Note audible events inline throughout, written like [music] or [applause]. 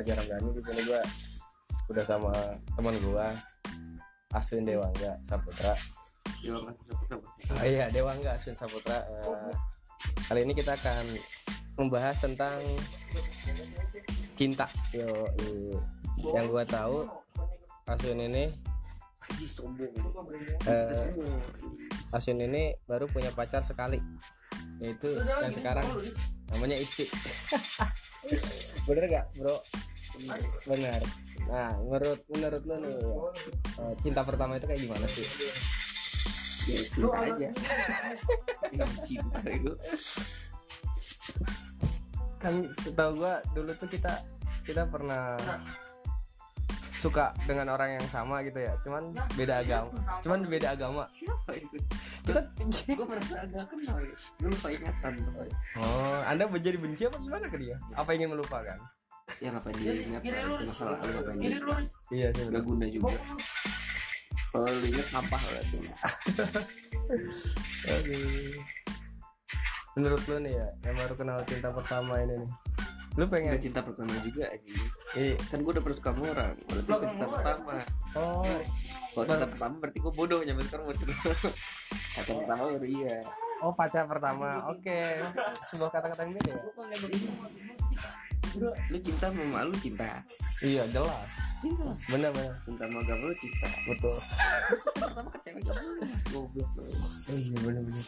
pacaran berani di sini gue udah sama teman gue Aswin Dewangga Saputra. Dewa ngasih seputar oh, iya Dewangga Aswin Saputra. Eh, kali ini kita akan membahas tentang cinta. Yo i- yang gue tahu Aswin ini sombong. Eh, Aswin ini baru punya pacar sekali. Yaitu yang sekarang namanya Isti. [laughs] Bener gak bro bener nah menurut menurut lo nih eh, cinta pertama itu kayak gimana sih? Ya cinta aja. cinta itu. Kan setahu gua dulu tuh kita kita pernah suka dengan orang yang sama gitu ya. Cuman beda agama. cuman beda agama. Siapa itu? Kita gue merasa agak kenal ya. Lupa ingatan oh anda menjadi benci apa gimana ke dia? Apa ingin melupakan ya ngapain dia ingat itu masalah lu ngapain dia iya sih gak guna juga. Kalau lu inget sampah lah tuh Aduh. Menurut lu nih ya, yang baru kenal cinta pertama ini nih. Lu pengen Gak cinta pertama juga aja Iya. kan gue udah pernah suka sama orang berarti bukan cinta pertama. Oh, kalau cinta pertama berarti gue bodoh nyampe sekarang mau cinta kata pertama baru iya. Oh pacar pertama. Oke. Sebuah kata-kata yang beda ya? Bro lu cinta sama lu cinta Iya, jelas. cinta Benar benar. cinta sama agama lu cinta Betul. pertama ke cewek gak goblok lu. Iya, benar benar.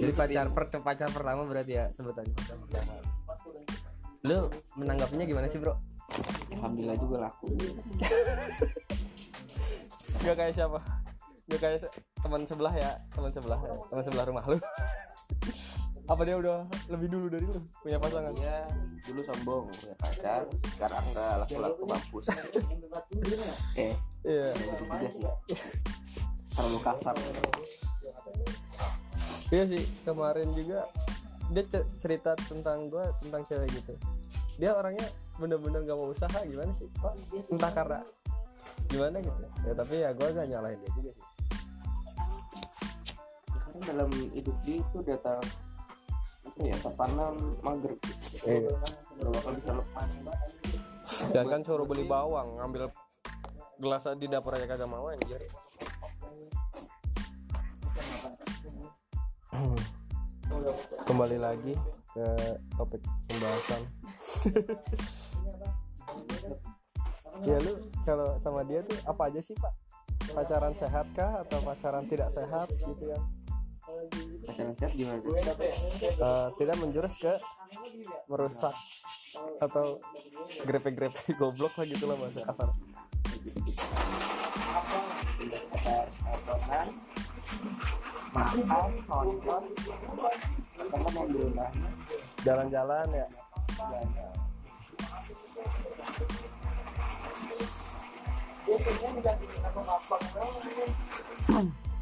Jadi pacar per pacar pertama berarti ya sebutannya pacar pertama. Lu menanggapinya gimana sih, Bro? alhamdulillah juga laku Gak kayak siapa? Gak kayak teman sebelah ya, teman sebelah teman sebelah rumah lu. Apa dia udah lebih dulu dari lu punya pasangan? dia dulu sombong punya pacar sekarang enggak laku-laku mampus eh Iya. itu juga sih terlalu kasar Iya sih kemarin juga dia ce- cerita tentang gue tentang cewek gitu. Dia orangnya bener-bener gak mau usaha gimana sih? Kok entah karena gimana gitu. Ya tapi ya gue gak nyalahin dia juga sih. karena dalam hidup dia itu data apa ya tertanam mager Iya. gak bakal bisa lepas Dan kan suruh beli bawang ngambil gelas di dapur aja kagak mau anjir. [clears throat] Kembali lagi ke topik pembahasan. [laughs] ya lu kalau sama dia tuh apa aja sih pak? Pacaran sehat kah atau pacaran tidak sehat gitu kan? Pacaran sehat gimana tuh? Eh, tidak menjurus ke merusak atau grepe-grepe [laughs] goblok lah gitu lah bahasa kasar. Jalan-jalan ya.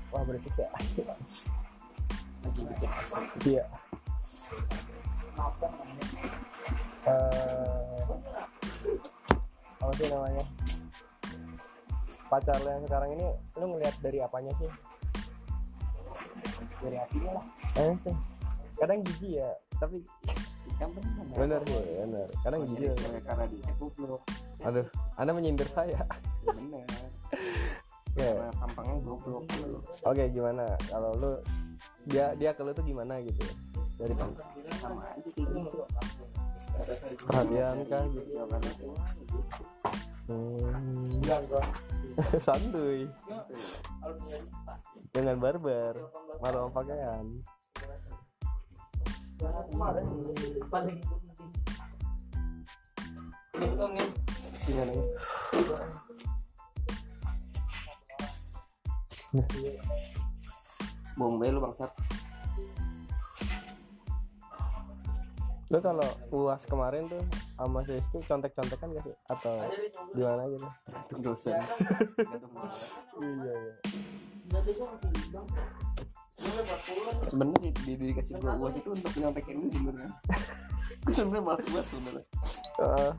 Wah berisik ya. [laughs] lagi bikin asap Iya. Eh, apa sih namanya? Pacar lo yang sekarang ini, lu ngelihat dari apanya sih? dari hatinya lah Eh sih. Kadang jijik ya, tapi kan bener bener sih, bener. Kadang jijik. Cewek karena dia goblok Aduh, anda menyindir saya. ya karena tampangnya goblok Oke, gimana? Kalau lu dia dia ke lu tuh gimana gitu? Dari pan- sama aja gitu perhatian kah gitu? Hmm. [laughs] Santuy. Dengan barbar, malu sama pakaian. Gimana? Bombay lu bangsat. Lu kalau uas kemarin tuh sama si Isti contek-contekan gak sih? Atau gimana gitu? Gantung dosen. Gantung dosen Iya, iya. sebenarnya di, di, dikasih gua uas itu untuk nyontekin lu sebenarnya gue sebenarnya malas banget sebenarnya Heeh.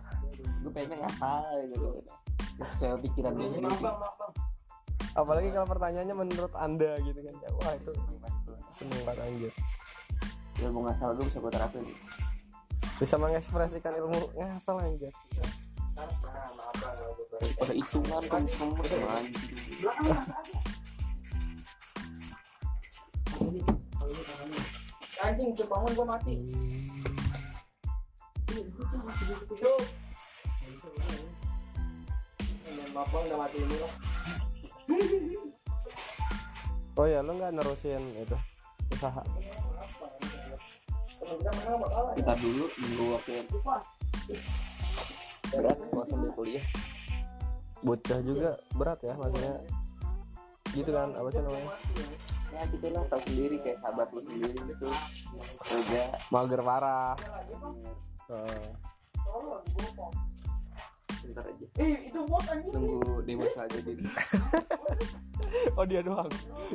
gue pengennya ngasal gitu. Saya pikiran gue sendiri apalagi kalau pertanyaannya menurut anda gitu kan ya, wah itu seneng banget anjir ilmu ngasal gue bisa gue terapin bisa mengekspresikan ilmu ngasal anjir pada hitungan kan nomor anjing anjing bangun gua mati Oh ya, lo nggak nerusin itu usaha? kita dulu nunggu waktu berat kalau sambil kuliah Bocah juga berat ya maksudnya. Gitu kan, apa sih namanya? ya gitu lah tahu sendiri kayak sahabat lu sendiri gitu kerja Mager parah. Heeh. Bentar aja tunggu dewasa aja jadi oh dia doang,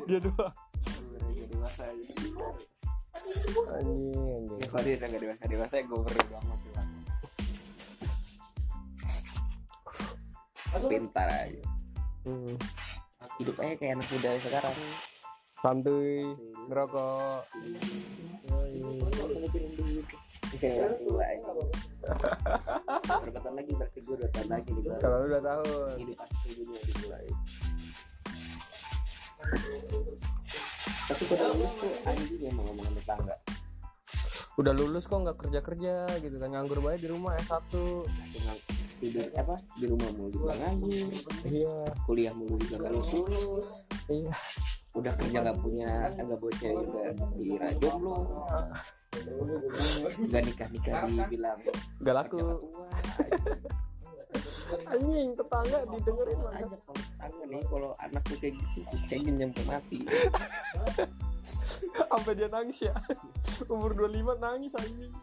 dia doang. aja dewasa aja Anjing, anjing. ya kalau dia udah gak dewasa dewasa ya gue beri banget sih lah pintar aja Hmm. hidup aja kayak anak muda sekarang Santuy, ngerokok. Aja berapa tahun lagi berarti gue dua tahun lagi baru Kalau lu udah tahun. hidup asli dunia dimulai tapi pada lulus tuh anjing emang ngomongin tetangga. Udah lulus kok nggak kerja kerja gitu kan. Nganggur banget di rumah S1 dengan tidur apa? Di rumah mulu juga nganggur. Iya, kuliah mulu juga gak lulus lulus. Iya. Udah kerja gak punya agak bocah juga dikira jomblo gak nikah nikah dibilang Gak laku. Anjing, tetangga didengerin Terus aja kalau tetangga nih kalau anak tuh kayak gitu cengin nyampe mati [laughs] Sampai dia nangis ya. Umur 25 nangis anjing.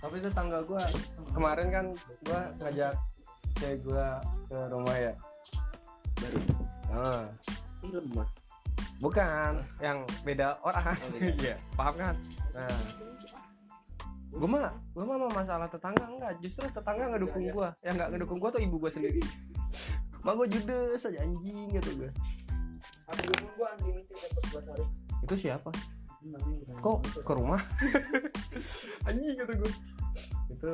Tapi itu tangga gua kemarin kan gua ngajak cewek gua ke rumah ya. baru Ah, ini lemah bukan yang beda orang. Oh. [laughs] Iya, paham kan? Nah, gua mah gua mah mau masalah tetangga enggak, justru tetangga ngedukung gua. Yang enggak ngedukung gua tuh ibu gua sendiri. [laughs] Mak gua judes aja anjing gitu gua. Itu siapa? Kok ke rumah? [laughs] anjing kata gue. Itu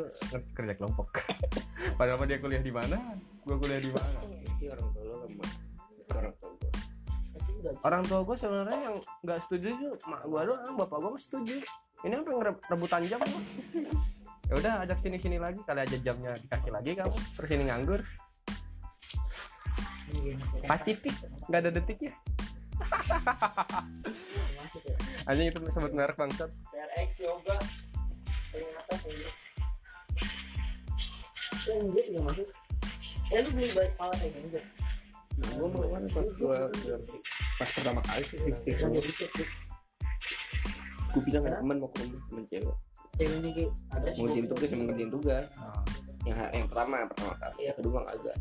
kerja kelompok. Padahal mah dia kuliah di mana? Gua kuliah di mana? Berarti orang tua lo orang tua gue Orang tua gue sebenarnya yang nggak setuju itu mak gua doang, bapak gua mah setuju. Ini apa ngereb- rebutan jam. Ya udah ajak sini sini lagi kali aja jamnya dikasih lagi kamu terus ini nganggur. Pasifik nggak ada detiknya. [laughs] Anjing itu sebut merek bangsat. PRX yoga ternyata kayak yang dia juga masuk ya lu beli kayak. Nah, gue mau kan pas gue pas pertama kali sih sistem gue bilang ada teman mau ke rumah temen cewek. Kayak ada mau ngerjain gua tugas emang ngerjain tugas. yang yang pertama pertama kali. Yang kedua agak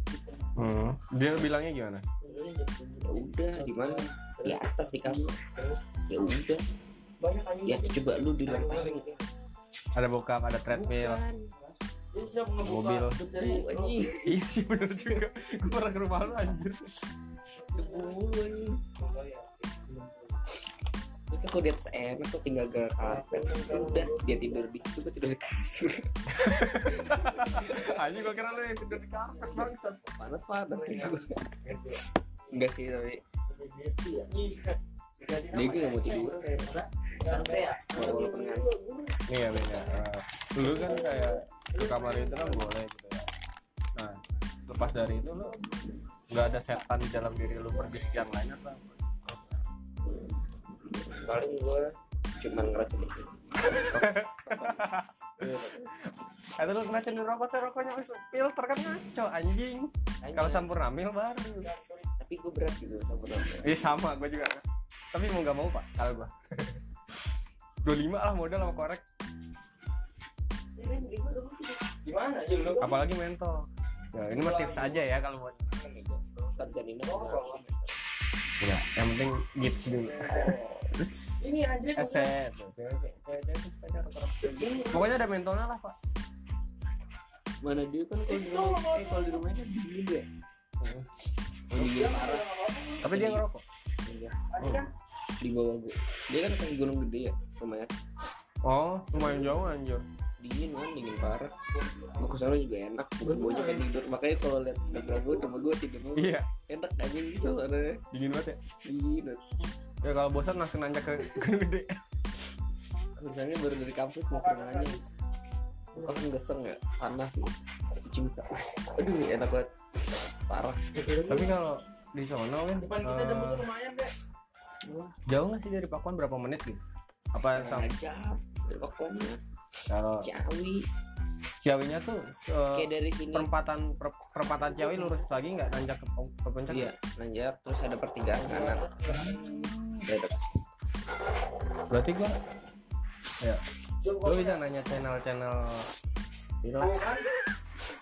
Hmm. Dia bilangnya gimana? ya udah di mana? Di atas di kamar ya udah. Ya coba lu di lantai Ada bokap, ada treadmill. Dia siap ngebuka Mobil. dari anjing [laughs] iya sih bener juga. Gue pernah ke rumah lu anjir. Lu, anjing terus kan kalau di atas enak tuh tinggal gerak karpet Ya udah dia tidur di situ gue tidur di kasur [laughs] Anjing gue kira lu yang tidur di karpet bangsat. panas panas sih gua. enggak sih tapi dia gue gak mau tidur walaupun ngantuk Iya beda. Dulu kan kayak ke kamar itu kan boleh gitu ya. Nah, lepas dari itu lu nggak ada setan di dalam diri lu pergi sekian lain apa? paling gue cuman ngerasa gitu [laughs] Itu lu rokok rokoknya wis filter kan ngaco anjing. Kalau sampurna mil baru. tapi gue berat gitu sama orang Iya sama, gue juga. Tapi mau nggak mau pak, kalau gue. 25 [laughs] lah modal sama korek. Gimana aja lu Apalagi mentol. Ya, ini mah tips aja ya kalau buat. kan Janina Ya, yang penting gits dulu. ini Eset. Pokoknya ada mentolnya lah pak. mana dia kan kalau di rumah eh kalau di rumahnya dingin dia oh, dingin parah Tapi dia ngerokok. Iya. di bawah gue dia kan kayak gunung gede ya rumahnya Oh, lumayan jauh anjir. Di dingin kan dingin parah. Mau ke sana juga enak gue juga kan tidur. Makanya kalau lihat snapgram gue rumah gue tidur mulu. iya. Enak aja gitu soalnya dingin banget ya? Dingin ya kalau bosan langsung nanjak ke gede. Misalnya baru dari kampus mau ke rumahnya langsung geseng ya panas gitu cuci muka aduh enak banget. Parah. Tapi kalau di sono kan Depan kita ada musuh lumayan deh. jauh nggak sih dari Pakuan? Berapa menit gitu? Apa sam- aja dari pokoknya kalau Ciawi. Ciawinya tuh eh, kayak dari sini. perempatan per- perempatan Ciawi lurus lagi nggak? Nanjak ke, ke puncak iya nanjak terus ada pertigaan kanan. Udah, berarti gua ya gua bisa nanya channel-channel villa.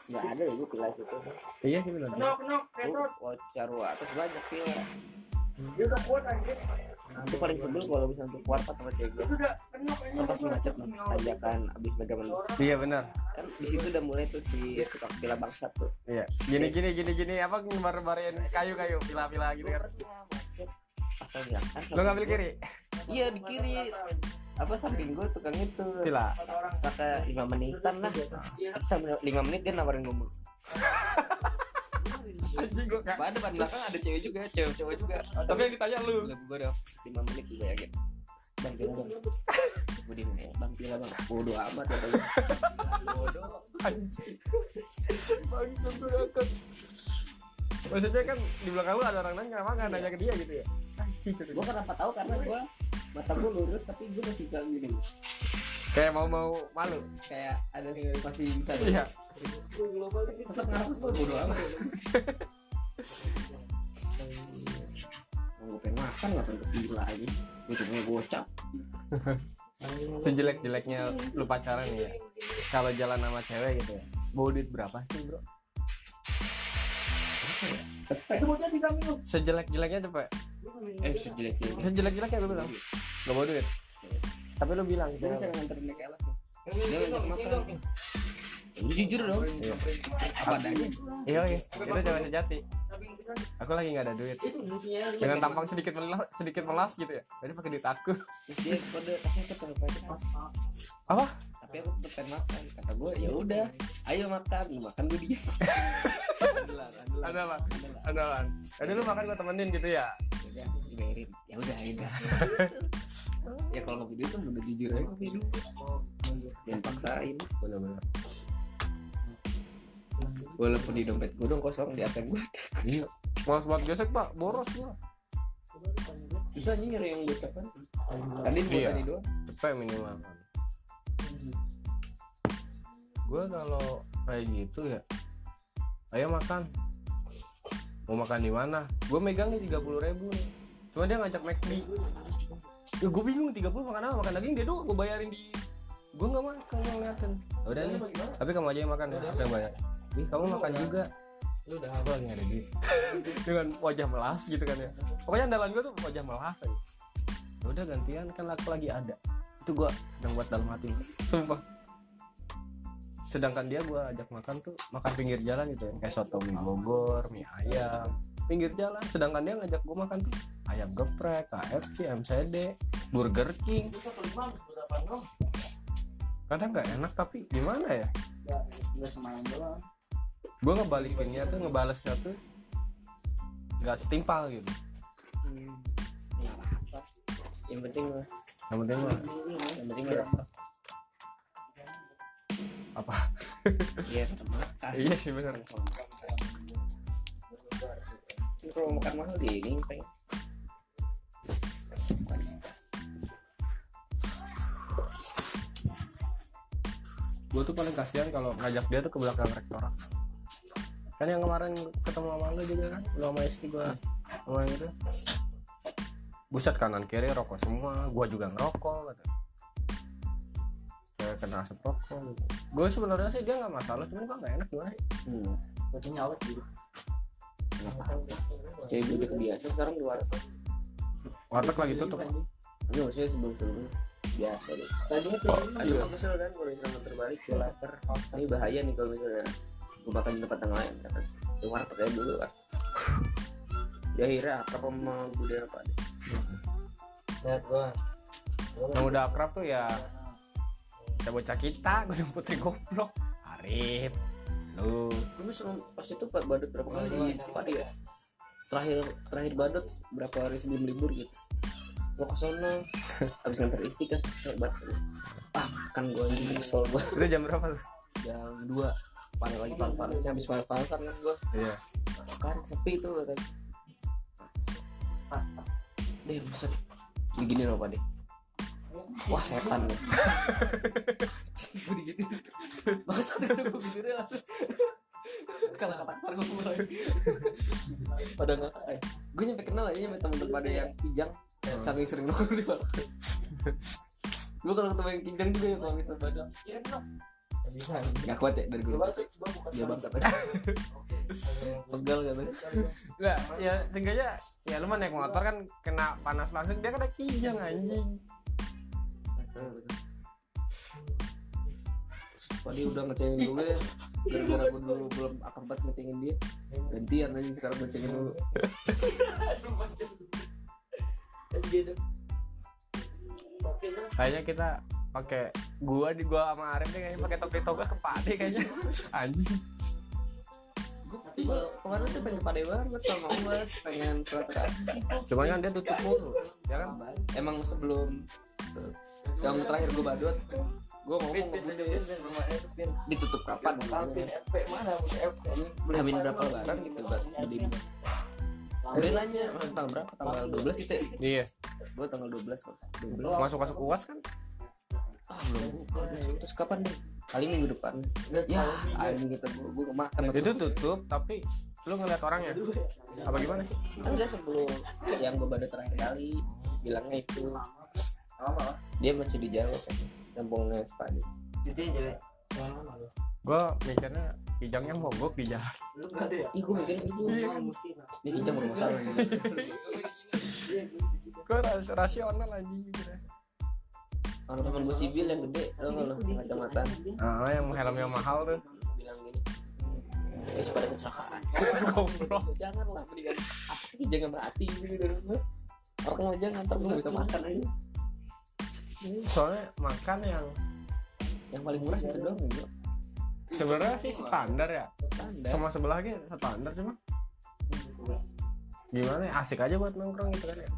Nggak ada gue kelas itu. Iya sih bilang Kenok, kenok, retro. Wacarwa terus banyak villa. Dia udah kuat anjir. Itu paling sebel kalau bisa untuk kuartat sama cewek gue kan pasti macet nih tanjakan abis megaman iya benar. Kan di situ udah mulai tuh si tukang villa bangsat tuh. Iya. Gini gini gini gini. Apa ngebar barin kayu kayu. Villa villa gitu kan. Asal kan. Lo ngambil kiri? Iya di kiri. Apa samping gue tukang itu. Villa kata lima menitan lah. Sampai lima menit dia nawarin gue [laughs] anjing gua kak Padahal depan belakang ada cewek juga, cewek cewek juga. tapi yang ditanya lu gue udah lima menit juga ya, gitu. Bang Pila bang, gue di mana? Bang Pila bang, bodoh amat ya bang. Bodoh. anjing bangsat banget maksudnya kan di belakang lu ada orang nanya kenapa nggak nanya ke dia gitu ya. Gue kenapa tahu karena gue mata gue lurus tapi gue masih kayak gini. kayak mau mau malu Kayak ada masih bisa. iya Tetap ngarep gue bodoh amat. Gue pengen makan nggak pengen ke Pila aja. Gue cuma gocap. sejelek jeleknya lu pacaran ya kalau jalan sama cewek gitu ya bawa duit berapa sih bro Itu bocah sih kami lu. sejelek jeleknya cepet Eh sejelek jelek. sejelek jeleknya gue bilang gak bawa duit tapi lu bilang gitu Dia bisa nganterin naik kelas. Dia. Lu jujur dong. Apa adanya? iya iya itu jalan sejati aku lagi nggak ada duit dengan tampang sedikit melas sedikit melas gitu ya jadi pakai duit aku dia kode ke telepon pas. apa Tapi aku pengen makan. Kata gue ya udah, ayo makan. Lu makan gue dia. [laughs] ada apa ada apa jadi lu makan gue temenin gitu ya dibayarin. Ya udah, ya udah. [laughs] ya kalau nggak video kan udah jujur aja. Jangan paksain. benar-benar Walaupun di dompet gue dong kosong di ATM gue. iya. Malas buat gesek pak. Boros gua. Susah nyari yang bocap kan. Tadi buat Iya. tadi doang. cepet minimal. Gue kalau kayak gitu ya ayo makan. Mau makan di mana? Gue megangnya tiga puluh ribu. Nih cuma dia ngajak McD ya gue bingung tiga puluh makan apa? Makan daging dia doang gue bayarin di gue nggak makan gue ngeliatin. "Ya udah nih tapi kamu aja yang makan ya aku yang bayar ih kamu makan juga. lu udah apa lagi nggak ada duit? [laughs] Dengan wajah melas gitu kan ya. Pokoknya andalan gue tuh wajah melas aja. "Ya udah gantian. Kan aku lagi ada. Itu gue sedang buat dalam hati. Sumpah. Sedangkan dia gue ajak makan tuh makan pinggir jalan gitu ya. Kayak soto mie Bogor mie ayam. Pinggir jalan. Sedangkan dia ngajak gue makan tuh ayam geprek KFC MCD Burger King. Kadang nggak enak tapi gimana ya? Udah semalam doang. Gue ngebalikinnya tuh ngebalesnya tuh nggak setimpal gitu Hmm. Nggak apa-apa. Yang penting mah, yang penting mah yang penting mah apa Iya, makan. [laughs] iya sih bener Ini kalau makan mahal di ini pengen. gue tuh paling kasihan kalau ngajak dia tuh ke belakang rektorat kan yang kemarin ketemu sama lu juga kan lu sama istri gue sama yang itu buset kanan kiri rokok semua gue juga ngerokok gitu kayak kena asap rokok gitu gue sebenarnya sih dia nggak masalah cuma gue nggak enak gimana sih Hmm. Bocahnya awet gitu. Cewek gue udah kebiasa sekarang di warteg. warteg lagi tutup Ini maksudnya sebelum sebelumnya biasa deh. Tadinya Oh, tuh Aduh, aku kesel kan kalau misalnya terbalik gue lapar. Ini bahaya nih kalau misalnya gue makan di tempat yang lain kata. Di warteg aja dulu lah. Dia [laughs] akhirnya akrab sama budaya apa deh. lihat gua. yang udah akrab tuh ya kita bocah kita gunung putri goblok. Arif lu. Gue selalu pas itu pak badut berapa kali padi ya? Terakhir terakhir badut berapa hari sebelum libur gitu. Gua ke sana [laughs] habis nganter istri kan hebat. Ah makan gua anjing kesel gua. Itu jam berapa tuh? Jam dua panen lagi panen panasnya habis panen panasan kan gua. Iya. Kan sepi itu kan deh buset begini loh pak deh wah setan. Nih gue gitu masa itu gue pikirnya langsung kata kata kasar gue mulai. Pada nggak gue nyampe kenal aja nyampe temen-temen pada yang kijang. Saking sering nongkrong di bawah gue kalau ketemu yang kijang juga ya kalau misalnya badan Gak kuat ya dari gue Dia bang katanya Pegal katanya enggak ya seenggaknya ya lu mah naik motor kan kena panas langsung dia kena kijang anjing. Wah dia udah ngecengin gue ya. Gara-gara gue dulu belum akrab banget ngecengin dia. Gantian aja sekarang ngecengin dulu. Kayaknya kita pakai gua di gua sama Arif deh kayaknya pakai topi toga ke pade kayaknya. [laughs] Anjing. Gue kemarin tuh pengen pade banget sama gue Pengen surat cuman kan dia tutup mulu ya kan? Emang sebelum Yang terakhir gue badut Gue ngomong ke bunda. Ya Ditutup kapan? Hamin berapa lebaran gitu buat beli. Udah nanya, "Mas, tanggal berapa? Tanggal 12 itu ya? iya. Gue tanggal 12 kok 12 masuk masuk uas kan ah belum buka deh. Terus kapan deh kali minggu depan. Ya anjing kita gua gua makan itu tutup tapi lu ngeliat orangnya? Apa gimana sih? Enggak sebelum. Yang gue badut terakhir kali bilangnya itu. Dia masih di Jawa kan? Kampungnya Sepadi. Gua mikirnya kijangnya mogok di jalan. Ih gue mikir gitu dia kita bermasalah gitu. gua ras- rasional anjing mikirnya orang teman gue sibil yang gede nggak lo kacamata. Ah yang helmnya mahal tuh. Bilang gini. Eh pada kecelakaan. Goblok. Jangan lah mendingan apa jangan mati gitu dari rumah orang mau jangan ntar gue bisa makan aja. Soalnya makan yang yang paling murah itu doang gitu sebenarnya sih standar ya. Standar. Sama sebelah lagi standar cuma gimana? Ya asik aja buat nongkrong gitu kan ya?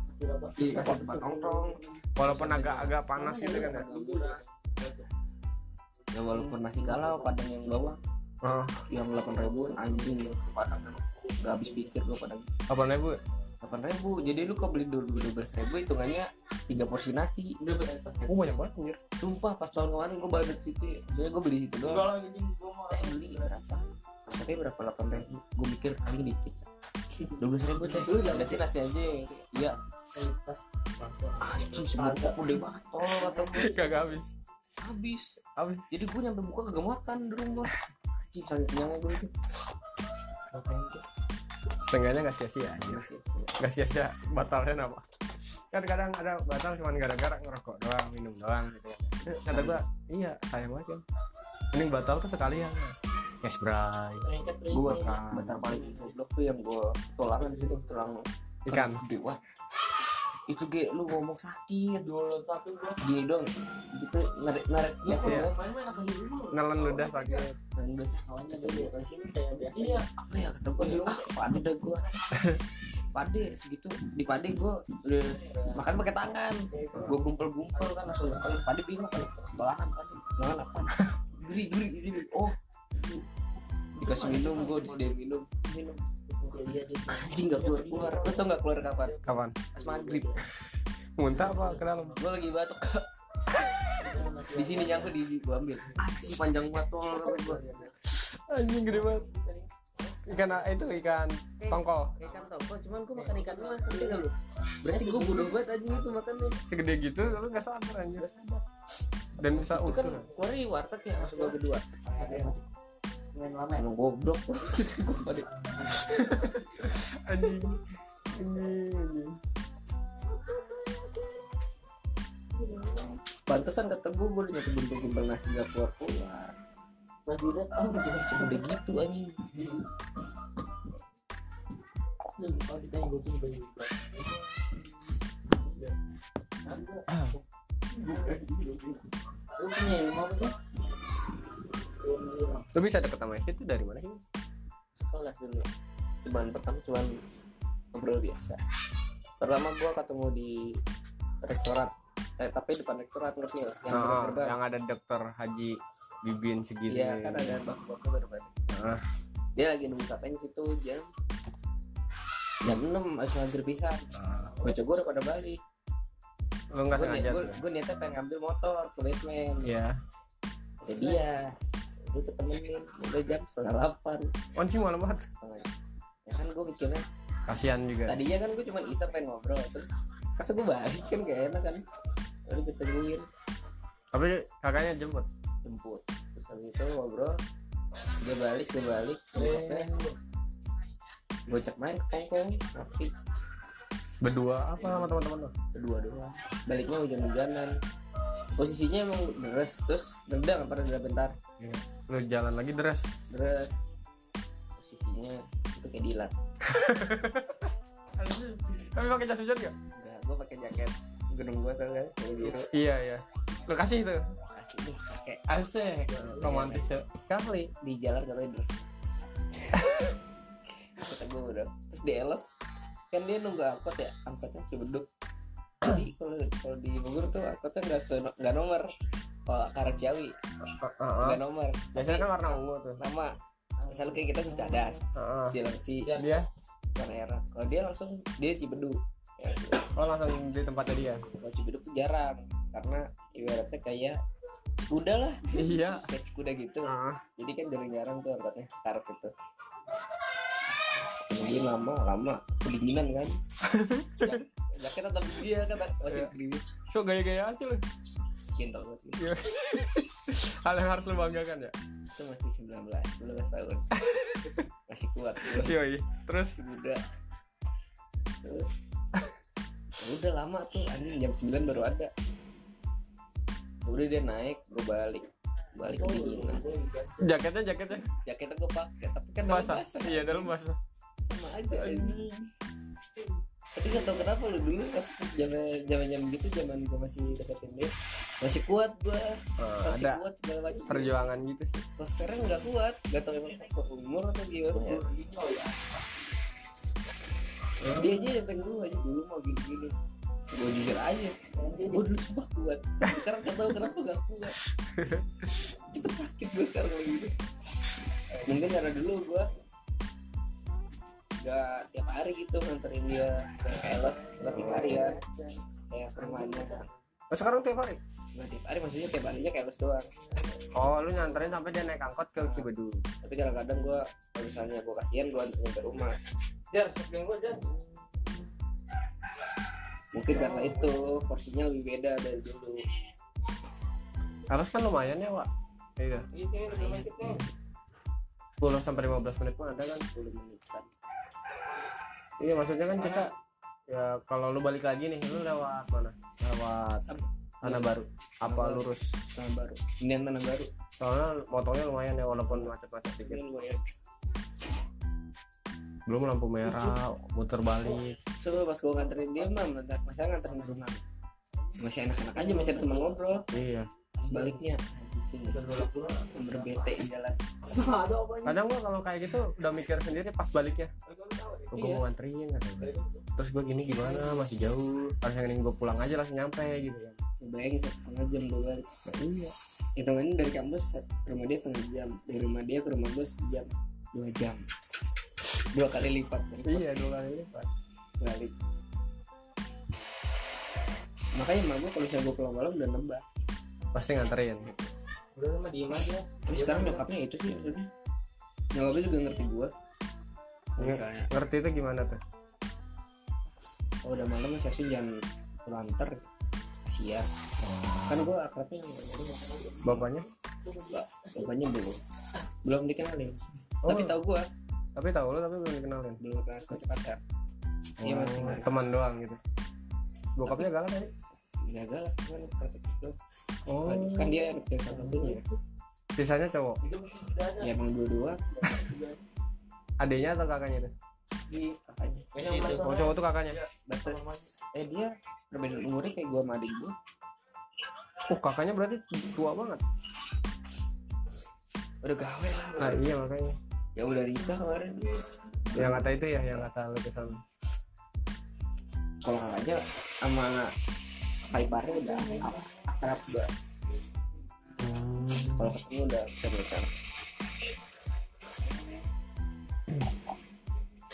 Tempat nongkrong. Walaupun agak-agak panas gitu kan ya? Ya walaupun masih galau padang yang bawah. Oh, yang delapan ribu anjing loh padang. Gak habis pikir gue padang. Apa ribu? Delapan ribu jadi lu kau beli dua belas ribu hitungannya tiga porsi nasi. Oh banyak banget anjir. Sumpah pas tahun kemarin gue balik situ jadi gue beli itu doang. Eh beli berapa tapi berapa delapan ribu? Gue mikir paling dikit dua belas ribu teh berarti nasi aja. Iya. Anjing sebelum gede banget tolong atau kagak habis. Habis. Habis. Jadi gue nyampe buka kagak makan di rumah. Anjing sangat kenyangnya gue itu. Setengahnya nggak sia-sia anjir Masih- nggak sia-sia. Batalnya apa? Kan kadang ada batal cuma gara-gara ngerokok doang minum doang gitu kan. Kata gua iya sayang banget kan ini batal tuh sekalian yes bray gue batal paling goblok tuh yang gue tulangan di situ tulang ikan. gede wah. Itu ge lu ngomong sakit. Gini dong gitu narik narik ya Iya. kan nelen ludah sakit. Dan udah iya apa ya kata gue ah pade dah gue pade segitu. Di pade gue udah makan pakai tangan. Gue gumpel gumpel kan langsung makan. Pade bingung kan tolahan pade. Jangan apa. Gurih gurih di sini. Oh dikasih minum gue disediain. minum. Minum. Anjing gak keluar. keluar. lo tau gak keluar kapan? Kapan? Pas maghrib. [laughs] Muntah apa ke dalam? Gue lagi batuk [laughs] di sini nyangkut di gue ambil. Anjing. Panjang banget tol anjing. gede banget. Ikan itu ikan tongkol. ikan tongkol. Cuman gue makan ikan emas ngerti gak lu? Berarti gue bodoh banget. anjing itu makannya. Segede gitu lu nggak sadar anjir gak sadar dan bisa itu kan utuh. keluar di warteg ya masuk gue kedua emang goblok. Gitu gue pada anjing. Anjing anjing pantesan kata gue gue udah nyatu gumpal gumpal nasi gak keluar keluar. Udah gitu anjing. Lu punya ilmu apa lu bisa deket sama Esti itu dari mana sih? Sekelas dulu. Cuman pertama cuman ngobrol biasa. Pertama gua ketemu di rektorat. Eh tapi depan rektorat ngerti nggak? Yang Oh, yang ada dokter Haji Bibin segini. Iya kan ada bapak-bapak baru balik Ah, dia lagi nunggu katanya situ jam jam 6 harus maghrib bisa baca gue udah pada balik. Lu nggak sengaja gue tuh? niatnya pengen ngambil motor ke basement iya. Ada dia lu ketemenin udah jam setengah delapan. Onci malam banget. Ya kan gue mikirnya kasihan juga. tadinya kan gue cuma iseng pengen ngobrol terus masa gue balik kan gak enak kan. Lalu tungguin tapi kakaknya jemput? Jemput. Terus habis itu ngobrol. Dia balik gue balik besoknya gue cek main ke Hongkong rapi. Berdua apa sama teman-teman lu? Kedua doang. Baliknya hujan-hujanan posisinya emang deres terus redang apa reda bentar. Lu jalan lagi deres deres posisinya itu kayak dilat. [laughs] Tapi pakai jas hujan gak enggak gue pakai jaket gunung gue kan kan yang biru. Iya iya. Lu kasih itu. Nih pakai. Asik. Romantis sekali di jalan katanya deres [laughs] kata gue udah terus di Elos kan dia nunggu angkot ya angkotnya Cibeduk jadi kalau kalau di Bogor tuh angkotnya nggak nggak nomor. Kalau arah Ciawi nggak nomor. Biasanya kan warna ungu tuh. Nama. Misalnya kayak kita di Cadas Heeh. Cilengsi dia? warna merah. Kalau dia langsung dia Cibeduk ya, oh langsung di tempatnya dia? Kalau Cibeduk tuh jarang karena ibaratnya kayak kuda lah. Iya. Kayak kuda gitu. Jadi kan jarang-jarang tuh angkotnya arah situ jadi lama lama. Kedinginan kan. ya, [laughs] jaket tetap dia kan masih Iya. gerimis so gaya-gaya aja lu gentle banget gitu. Iya. [laughs] hal yang harus lu banggakan ya? Itu masih 19 19 tahun. [laughs] Masih kuat gue yoi terus? Masih muda. Terus? Ya udah lama tuh anjing. Jam 9 baru ada. Udah dia naik gue balik. Balik kedinginan jaketnya jaketnya? Jaketnya gue pakai tapi kan dalam basah. Iya dalam basah. Sama aja anjing tapi gak tau kenapa lu dulu pas zaman zaman zaman gitu zaman gue masih deketin dia masih kuat gue Ah, masih ada kuat segala macam. perjuangan gitu sih. Kalau sekarang nggak kuat gak tau emang faktor umur atau gimana ya. Dia aja yang pengen gue aja dulu mau gini gini gue jujur aja. Gue dulu sumpah kuat. Sekarang gak tau kenapa gak kuat. [laughs] Cepet sakit gue sekarang kayak gitu mungkin karena dulu gue gak tiap hari gitu nganterin dia ke keles gak tiap hari kan kayak ke rumahnya. Oh, sekarang tiap hari? Gak tiap hari maksudnya tiap harinya keles doang. Oh lu nyanterin sampai dia naik angkot ke Cibadu tapi kadang-kadang gue kalau misalnya gue kasihan gue anterin ke rumah. Jar, sebelum gua Jar. mungkin karena itu porsinya lebih beda dari dulu. Harus kan lumayan ya Wak? Iya. Iya, sini udah main kita. 10 sampai 15 menit mah ada kan? 10 menitan iya maksudnya kan kita ya kalau lu balik lagi nih lu lewat mana? Lewat tanah baru. Apa lurus? Tanah baru. Ini yang tanah baru. Soalnya motornya lumayan ya walaupun macet-macet dikit. Ini lumayan. Belum lampu merah muter balik. So pas gue nganterin dia mah masa nganterin rumah masih enak-enak aja masih ada teman ngobrol. Iya sebaliknya. Berbete di jalan. Kadang gua kalau kayak gitu udah mikir sendiri pas baliknya. Oh, gue mau nganterin katanya. terus gue gini gimana? Masih jauh. Harusnya yang gue pulang aja langsung nyampe gitu. Kan bayangin satu setengah jam gue balik. Iya. Itu ini dari kampus ke rumah dia setengah jam. Dari rumah dia ke rumah gue sejam. Dua jam. Dua kali lipat iya dua kali lipat. Balik. Makanya gue kalau misalnya gue pulang malam udah nembak pasti nganterin. Udah lama diem aja. terus sekarang nyokapnya itu sih maksudnya. Nyokapnya juga ngerti gue misalnya. ngerti itu gimana tuh? Kalau udah malam mas Yasin jangan pulang antar sia kan gue akrabnya bapaknya? Bapaknya belum belum dikenalin. Oh. tapi tahu gue tapi tahu lo tapi belum dikenalin? Belum kenal sekali pacar. Iya Oh, teman doang gitu. Bokapnya galak tadi nggak galak kan protektif doang. oh. Kan dia anak cewek satu satunya sisanya cowok? Itu ya emang dua-dua. Adiknya atau kakaknya itu? Di kakaknya. Oh cowok tuh kakaknya? Batas. eh dia perbedaan umurnya kayak gue sama adik gue oh kakaknya berarti tua banget? Udah gawe lah nah iya makanya. Ya udah nikah kemarin. Yang kata itu ya yang kata lu ke sana kalau aja sama Paiparnya udah akrab udah kalau ketemu udah bisa bocor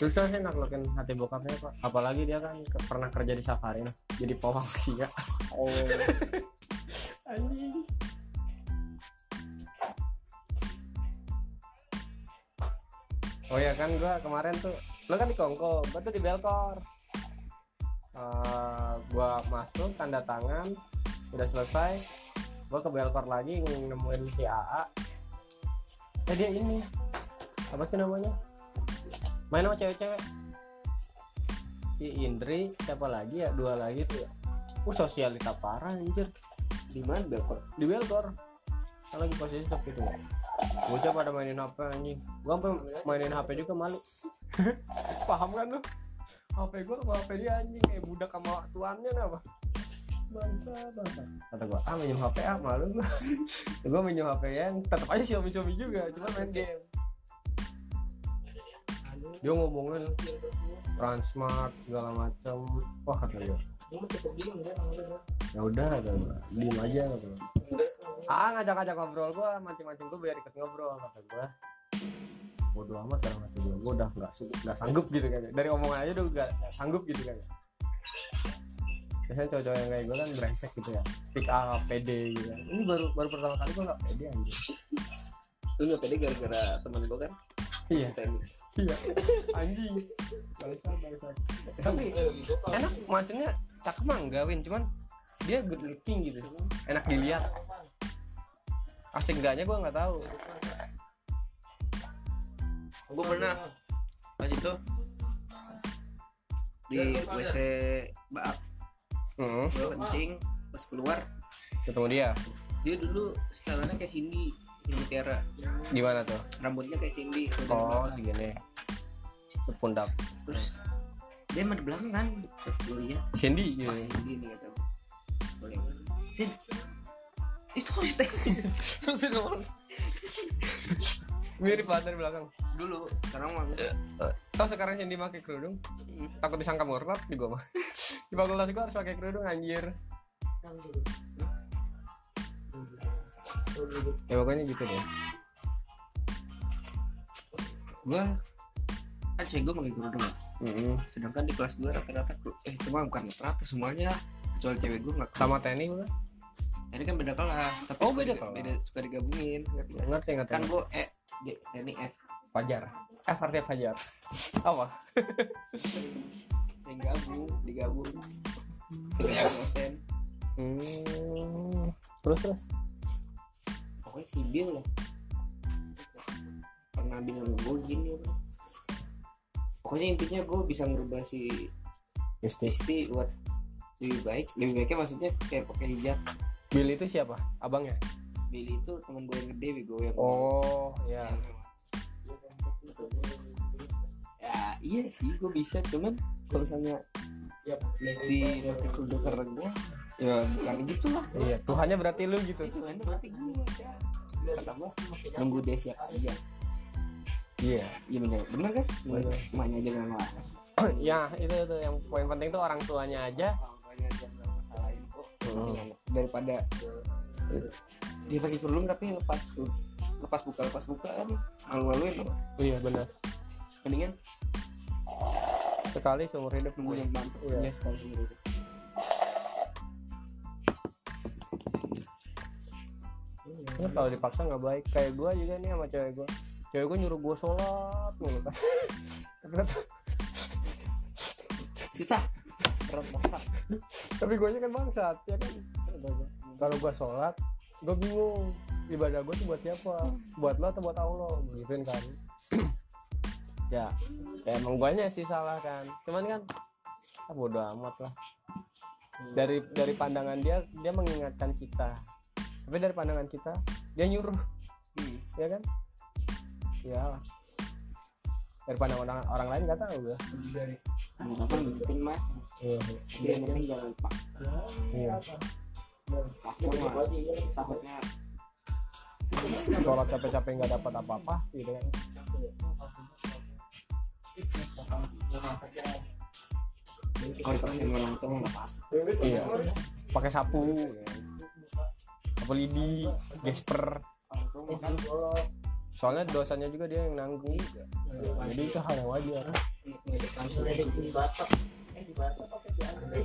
susah sih naklukin hati bokapnya pak. Apalagi dia kan ke- pernah kerja di safari nah. Jadi pawang [laughs] sia oh. [laughs] Anjing. Oh ya kan gua kemarin tuh lo kan di Kongko gua tuh di Belkor Eh, gua masuk tanda tangan udah selesai. Gua ke Belkor lagi nemuin si AA eh dia ini. Apa sih namanya? Main sama cewek-cewek. Si Indri siapa lagi ya? Dua lagi tuh ya. Uh sosialita parah anjir. Di mana Belkor? Di Belkor. Kan lagi posisi stop gitu bocah pada mainin HP anjing. Gua mainin HP juga malu. [laughs] Paham kan lu HP gua sama HP dia anjing kayak budak sama tuannya apa bangsa bangsa. Kata gua ah minjem HP ah malu gua. [laughs] Gua minjem HP yang tetap aja Xiaomi Xiaomi juga cuma main game. Dia ngomongin Transmart segala macam. Wah kata dia. Ya udah kata gua. Diem aja kata gua. Ah ngajak-ngajak ngobrol gua mancing-mancing gua biar ikut ngobrol kata gua bodo amat kan kata gua gua udah nggak nggak sanggup gitu kan. Dari omongan aja udah nggak sanggup gitu kan. Biasanya cowok-cowok yang kayak gua kan brengsek gitu ya. Pick up pede gitu kan. ini baru baru pertama kali gua nggak pede anjir lu nggak pede gara-gara teman gua kan? Iya. Iya. Anjing. Bangsa bangsa tapi enak maksudnya cakep mah enggakin cuman dia good looking gitu. Enak dilihat. Asik enggaknya gua nggak tahu gua pernah. Pas itu. Di WC baak hmm, gua kencing pas keluar. Ketemu dia? Dia dulu setelannya kayak Cindy Cindy Tiara. Gimana tuh? Rambutnya kayak Cindy. Oh segini Ke pundak. Terus dia emang di belakang kan? Gue lihat Cindy gitu wah Cindy nih kata gue Sin itu harus teknik [laughs] terus mirip banget dari belakang dulu sekarang mah tau sekarang Cindy pakai kerudung? Takut disangka murtad di gua mah. [laughs] Di fakultas gua harus pakai kerudung anjir. Ya pokoknya gitu deh. Gue kan cewek gue pakai kerudung ya. Mm-mm. sedangkan di kelas gue rata-rata eh cuma bukan rata semuanya kecuali cewek gue nggak sama TNI bukan ini kan beda kelas tapi Oh, beda kelas. beda suka digabungin ngerti ngerti ngerti kan gue eh di ini eh Fajar. Eh Fajar Fajar. Apa? Yang gabung digabung. Dosen. Hmm. terus terus? Pokoknya si Bill lah. Pernah bilang gue gini pokoknya intinya gue bisa ngerubah si Isti. Isti buat lebih baik. Lebih baiknya maksudnya kayak pakai hijab. Bill itu siapa? Abangnya? Billy itu teman gue yang gede bego yang oh ya ya iya sih gue bisa. Cuman kalau misalnya ya Isti pakai kerudung karena gue ya bukan gitu lah iya Tuhannya berarti lu gitu. Itu kan berarti gue ya kata gue nunggu dia siap aja. Iya. Iya bener. Bener kan? Emaknya aja nggak [clears throat] ya itu itu yang poin penting tuh orang tuanya aja. Orang tuanya aja nggak masalahin kok. Hmm. daripada dia pakai kerudung tapi lepas lepas buka lepas buka kan. Malu-maluin. Loh iya benar mendingan sekali seumur hidup nunggu yang ya sekali sendiri Ya, kalau dipaksa nggak baik. Kayak gue juga nih sama cewek gue cewek gue nyuruh gue sholat mulu. Kan susah. Berat maksa tapi gue kan bangsat ya kan? Kalau gue sholat gue bingung. Ibadah gue tuh buat siapa? Buat lo atau buat Allah? Gituin kan ya ya emang guanya sih salah kan. Cuman kan ah, bodo amat lah. Dari dari pandangan dia dia mengingatkan kita. Tapi dari pandangan kita dia nyuruh. Hmm. ya kan? Ya. Dari pandangan orang orang lain nggak tahu gue apa ngikutin mah iya. Yang penting jangan lupa iya. Takutnya. Sholat capek-capek nggak dapat apa-apa gitu kan kalau dipaksain tua nggak apa iya. Pakai sapu. Sapu lidi gesper. Soalnya dosanya juga dia yang nanggung. Jadi itu hal yang wajar. Batak, eh di Batak apa di?